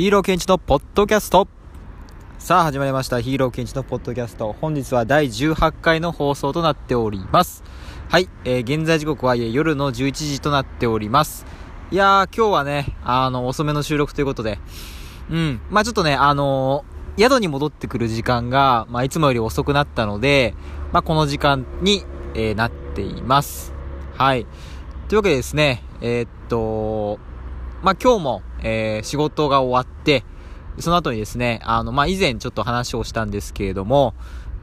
ヒーローケンチのポッドキャスト。さあ、始まりました。ヒーローケンチのポッドキャスト。本日は第18回の放送となっております。はい、えー、現在時刻は夜の11時となっております。いやー、今日はね、あの、遅めの収録ということで、うん、まあちょっとね、あのー、宿に戻ってくる時間が、まあいつもより遅くなったので、まあこの時間に、えー、なっています。はい。というわけでですね、えー、っと、まあ今日も、えー、仕事が終わって、その後にですね、あの、まあ、以前ちょっと話をしたんですけれども、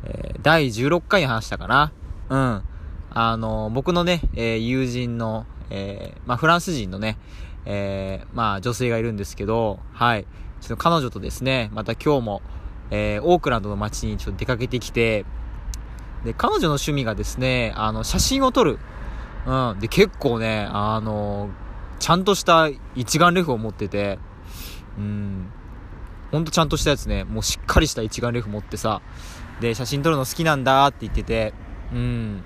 えー、第16回に話したかな。うん。あの、僕のね、えー、友人の、えー、まあ、フランス人のね、えー、まあ、女性がいるんですけど、はい。ちょっと彼女とですね、また今日も、えー、オークランドの街にちょっと出かけてきて、で、彼女の趣味がですね、あの、写真を撮る。うん。で、結構ね、あの、ちゃんとした一眼レフを持ってて、うん、ほんとちゃんとしたやつね、もうしっかりした一眼レフ持ってさ、で、写真撮るの好きなんだって言ってて、うん。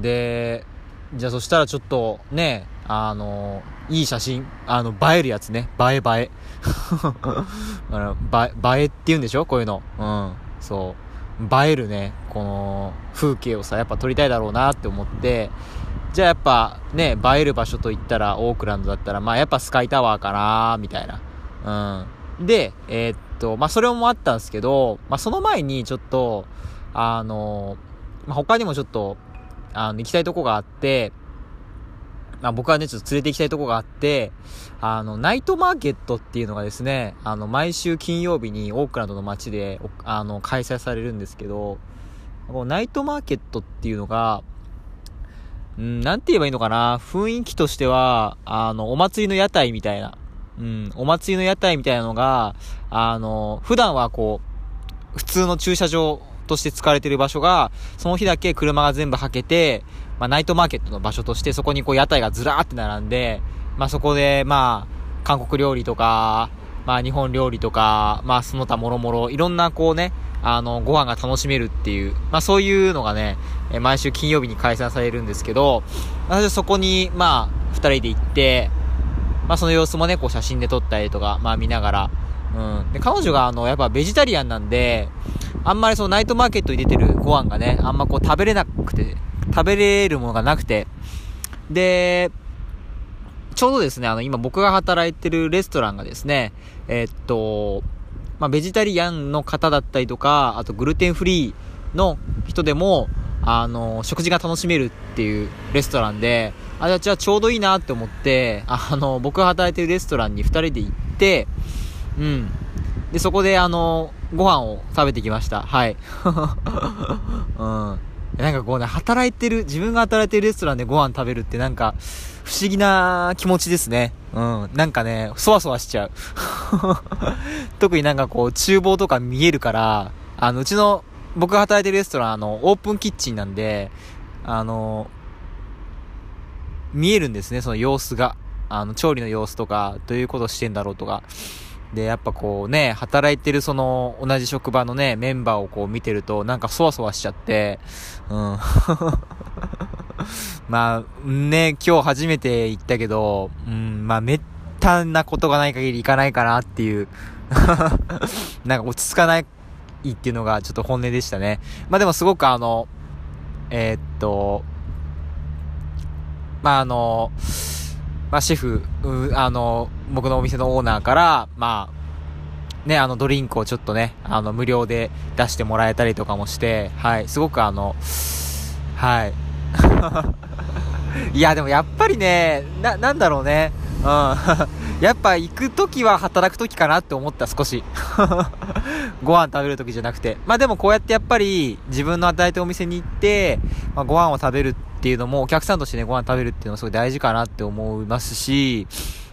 で、じゃあそしたらちょっとね、あの、いい写真、あの、映えるやつね、映え映え。あの映えって言うんでしょ？こういうの。うん。そう。映えるね、この風景をさ、やっぱ撮りたいだろうなって思って、じゃあやっぱね、映える場所といったらオークランドだったら、まあやっぱスカイタワーかなみたいな。うん。で、えー、っと、まあそれもあったんですけど、まあその前にちょっと、あの、まあ他にもちょっと、あの、行きたいとこがあって、まあ僕はね、ちょっと連れて行きたいとこがあって、あの、ナイトマーケットっていうのがですね、あの、毎週金曜日にオークランドの街で、あの、開催されるんですけど、このナイトマーケットっていうのが、うん、なんて言えばいいのかな？雰囲気としては、あの、お祭りの屋台みたいな。うん、お祭りの屋台みたいなのが、あの、普段はこう、普通の駐車場として使われてる場所が、その日だけ車が全部はけて、まあ、ナイトマーケットの場所として、そこにこう屋台がずらーって並んで、まあ、そこで、まあ、韓国料理とか、まあ、日本料理とか、まあ、その他もろもろ、いろんなこうね、あの、ご飯が楽しめるっていう、まあそういうのがね、え毎週金曜日に開催されるんですけど、私はそこに、まあ、二人で行って、まあその様子もね、こう写真で撮ったりとか、まあ見ながら、うん。で、彼女があの、やっぱベジタリアンなんで、あんまりそのナイトマーケットに出てるご飯がね、あんまこう食べれなくて、食べれるものがなくて、で、ちょうどですね、あの、今僕が働いてるレストランがですね、えー、っと、まあ、ベジタリアンの方だったりとか、あとグルテンフリーの人でも、あの、食事が楽しめるっていうレストランで、あ、じゃあちょうどいいなって思って、あの、僕が働いてるレストランに2人で行って、うん。で、そこであの、ご飯を食べてきました。はい。うん。なんかこうね、働いてる、自分が働いてるレストランでご飯食べるってなんか、不思議な気持ちですね。うん。なんかね、そわそわしちゃう。特になんかこう、厨房とか見えるから、あの、うちの、僕が働いてるレストラン、あの、オープンキッチンなんで、あの、見えるんですね、その様子が。あの、調理の様子とか、どういうことしてんだろうとか。で、やっぱこうね、働いてるその、同じ職場のね、メンバーをこう見てると、なんかそわそわしちゃって、うん。まあ、ね、今日初めて行ったけど、うん、まあ、めったなことがない限り行かないかなっていう なんか落ち着かないいいっていうのがちょっと本音でしたね。まあでもすごくあの、えー、っと、まああの、まあ、シェフ、あの、僕のお店のオーナーから、まあ、ね、あの、ドリンクをちょっとね、あの、無料で出してもらえたりとかもして、はい、すごくあの、はい。いや、でもやっぱりね、な、なんだろうね。うん。やっぱ行くときは働くときかなって思った少し。ご飯食べるときじゃなくて。まあでもこうやってやっぱり自分の働いたお店に行って、まあ、ご飯を食べるっていうのもお客さんとしてね、ご飯食べるっていうのはすごい大事かなって思いますし、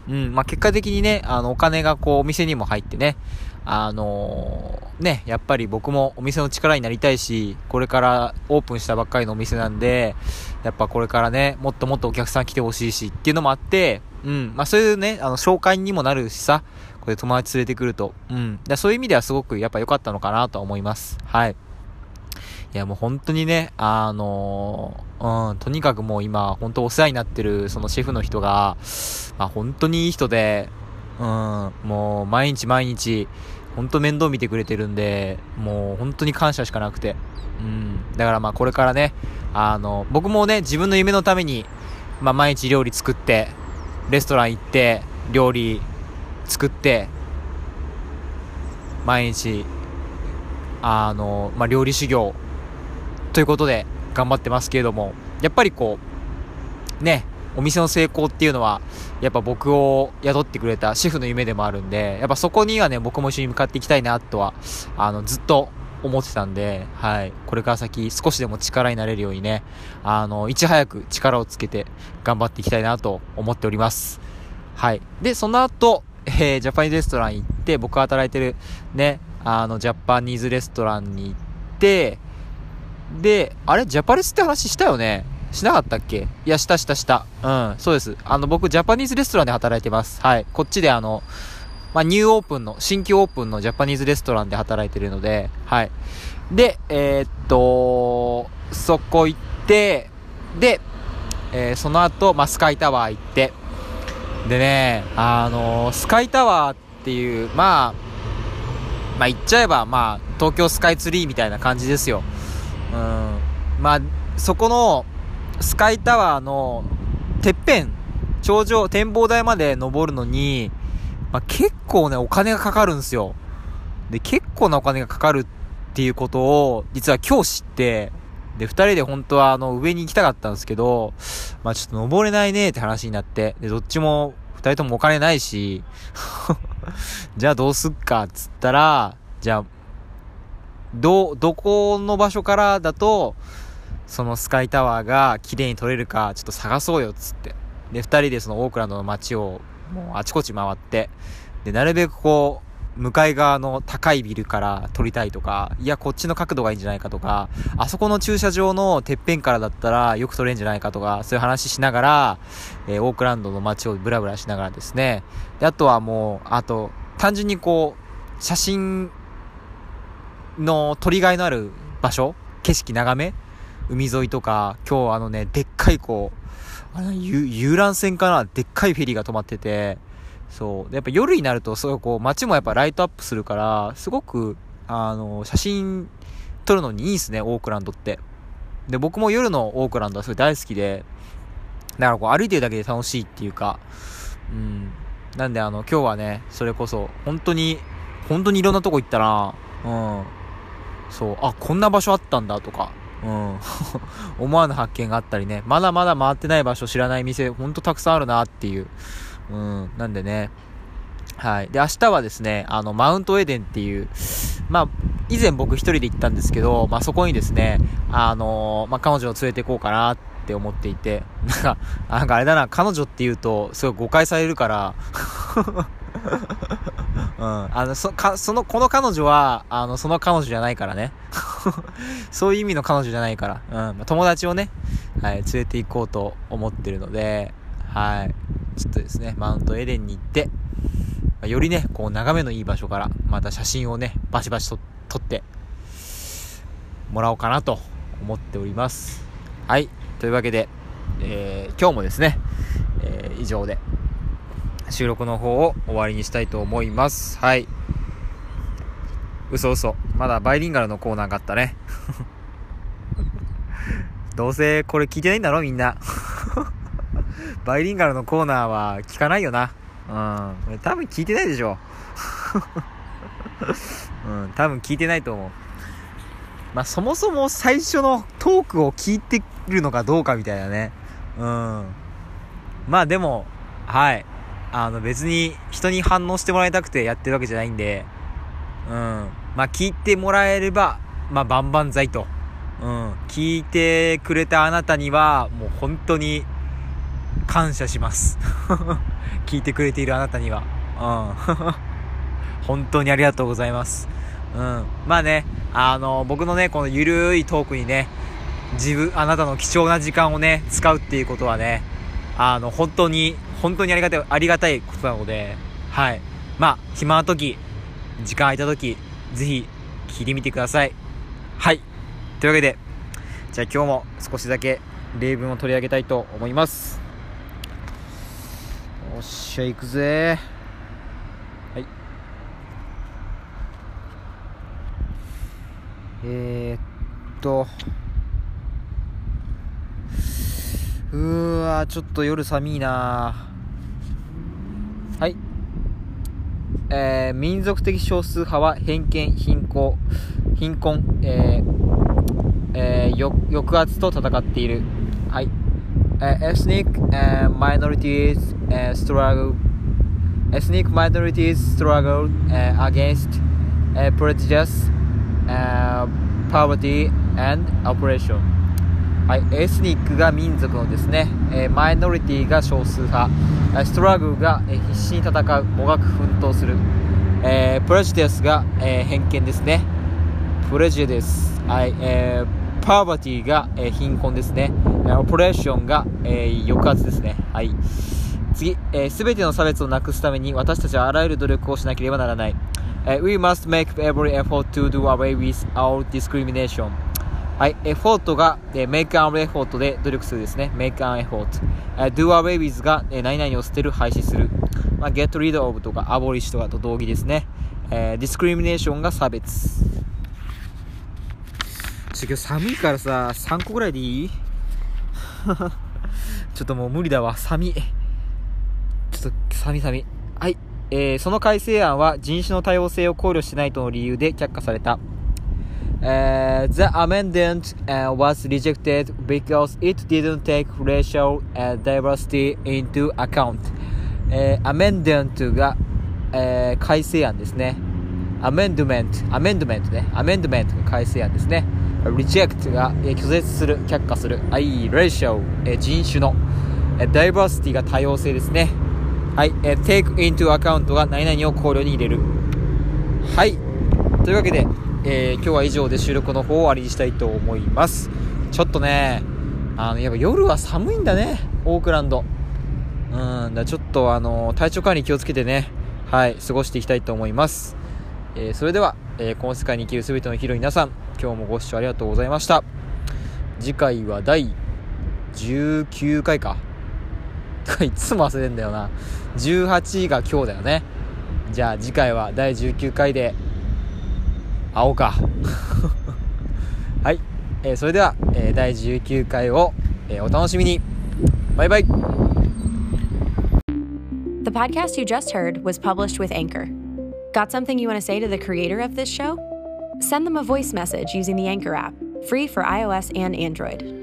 うん、まあ結果的にね、あのお金がこうお店にも入ってね、あのー、ね、やっぱり僕もお店の力になりたいし、これからオープンしたばっかりのお店なんで、やっぱこれからね、もっともっとお客さん来てほしいしっていうのもあって、うん、まあそういうね、あの、紹介にもなるしさ、これ友達連れてくると、うん、だそういう意味ではすごくやっぱ良かったのかなと思います。はい。いやもう本当にね、あのー、うん、とにかくもう今、本当お世話になってるそのシェフの人が、まあ本当にいい人で、うん、もう毎日毎日、ほんと面倒見てくれてるんで、もう本当に感謝しかなくて。うん。だからまあこれからね、あの、僕もね、自分の夢のために、まあ毎日料理作って、レストラン行って、料理作って、毎日、あの、まあ料理修行ということで頑張ってますけれども、やっぱりこう、ね、お店の成功っていうのは、やっぱ僕を雇ってくれたシェフの夢でもあるんで、やっぱそこにはね、僕も一緒に向かっていきたいなとは、あの、ずっと思ってたんで、はい。これから先少しでも力になれるようにね、あの、いち早く力をつけて頑張っていきたいなと思っております。はい。で、その後、えー、ジャパニーズレストラン行って、僕が働いてるね、あの、ジャパニーズレストランに行って、で、あれジャパレスって話したよね？しなかったっけ？いや、したしたした。うん、そうです。あの、僕、ジャパニーズレストランで働いてます。はい。こっちであの、まあ、ニューオープンの、新規オープンのジャパニーズレストランで働いてるので、はい。で、えー、っと、そこ行って、で、えー、その後、まあ、スカイタワー行って、でね、あのー、スカイタワーっていう、まあ、まあ、言っちゃえば、まあ、東京スカイツリーみたいな感じですよ。うん。まあ、そこの、スカイタワーのてっぺん、頂上、展望台まで登るのに、まあ、結構ね、お金がかかるんですよ。で、結構なお金がかかるっていうことを、実は今日知って、で、二人で本当はあの、上に行きたかったんですけど、まあちょっと登れないねって話になって、で、どっちも、二人ともお金ないし、じゃあどうすっかっつったら、じゃあ、ど、どこの場所からだと、そのスカイタワーが綺麗に撮れるか、ちょっと探そうよっつって。で、二人でそのオークランドの街を、もうあちこち回って、で、なるべくこう、向かい側の高いビルから撮りたいとか、いや、こっちの角度がいいんじゃないかとか、あそこの駐車場のてっぺんからだったらよく撮れんじゃないかとか、そういう話しながら、えー、オークランドの街をブラブラしながらですね。で、あとはもう、あと、単純にこう、写真の撮りがいのある場所景色眺め海沿いとか、今日あのね、でっかいこう、あの遊覧船かなでっかいフェリーが止まってて、そう。で、やっぱ夜になると、すごいこう、街もやっぱライトアップするから、すごく、あの、写真撮るのにいいんすね、オークランドって。で、僕も夜のオークランドはすごい大好きで、だからこう、歩いてるだけで楽しいっていうか、うん。なんであの、今日はね、それこそ、本当に、本当にいろんなとこ行ったなうん。そう、あ、こんな場所あったんだとか、うん。思わぬ発見があったりね、まだまだ回ってない場所知らない店、ほんとたくさんあるなっていう。うん。なんでね。はい。で、明日はですね、あの、マウントエデンっていう、まあ、以前僕一人で行ったんですけど、まあ、そこにですね、あのー、まあ、彼女を連れて行こうかなって思っていて、なんか、なんかあれだな、彼女って言うと、すごい誤解されるからうん。あの、そ、か、その、この彼女は、あの、その彼女じゃないからね。そういう意味の彼女じゃないから。うん。友達をね、はい、連れて行こうと思ってるので、はい。ちょっとですね、マウントエデンに行ってま、よりね、こう、眺めのいい場所から、また写真をね、バシバシと撮って、もらおうかなと思っております。はい。というわけで、えー、今日もですね、えー、以上で、収録の方を終わりにしたいと思います。はい。嘘嘘。まだバイリンガルのコーナーがあったね。どうせこれ聞いてないんだろみんな。バイリンガルのコーナーは聞かないよな。うん。多分聞いてないでしょ。うん、多分聞いてないと思う。まあ、そもそも最初のトークを聞いてるのかどうかみたいなね。うん。まあでも、はい。あの別に人に反応してもらいたくてやってるわけじゃないんで、うん。まあ聞いてもらえれば、まあ万々歳と。うん。聞いてくれたあなたには、もう本当に感謝します。聞いてくれているあなたには。うん。本当にありがとうございます。うん。まあね、あの、僕のね、このゆるいトークにね、自分、あなたの貴重な時間をね、使うっていうことはね、あの、本当に本当にありがたい、ありがたいことなので、はい。まあ、暇な時、時間空いた時、ぜひ、聞いてみてください。はい。というわけで、じゃあ今日も少しだけ例文を取り上げたいと思います。おっしゃ、行くぜはいえー、っとうーわちょっと夜寒いなはいえー、民族的少数派は偏見、貧困、貧困、えーえー、抑圧と戦っている。はい。 Ethnic minorities strug. Ethnic minorities struggle against prejudice, poverty and oppression。はい、 ethnic が民族のですね、えー、マイノリティが少数派、ストラグが、えー、必死に戦う、もがく奮闘する、えー、プレジデスが、えー、偏見ですね。プレジデス、はい、えー、パーバティが、えー、貧困ですね。オペレーションが、えー、抑圧ですね。はい。次、す、えー、べ、ての差別をなくすために私たちはあらゆる努力をしなければならない。Uh, we must make every effort to do away with our discrimination. はい、エフォートが、え make an effort で努力するですね。make an effort。Uh, do away with が、え何々を捨てる、廃止する。まあ、get rid of とか abolish とかと同義ですね。えー、discrimination が差別。ちょ、今日寒いからさ、3個ぐらいでいい？ちょっともう無理だわ。寒い。ちょっと、寒い寒い。はい。えー、その改正案は人種の多様性を考慮しないとの理由で却下された。Uh, the amendment uh, was rejected because it didn't take racial uh, diversity into account. えー、amendment が、えー、改正案ですね。amendment, amendment ね。amendment が改正案ですね。reject が、えー、拒絶する、却下する。i, racial、えー、人種の。えー、diversity が多様性ですね。はい、えー、take into account が何々を考慮に入れる。はい。というわけで、えー、今日は以上で収録の方を終わりにしたいと思います。ちょっとね、あの、やっぱ夜は寒いんだね、オークランド。うん、だちょっとあの、体調管理気をつけてね、はい、過ごしていきたいと思います。えー、それでは、えー、この世界に生きる全てのヒーロー皆さん、今日もご視聴ありがとうございました。次回は第19回か。いつも忘れんだよな。18が今日だよね。じゃあ次回は第19回で会おうか。はい。えー、それでは、えー、第19回を、えー、お楽しみに。バイバイ。The podcast you just heard was published with Anchor. Got something you want to say to the creator of this show? Send them a voice message using the Anchor app, free for iOS and Android.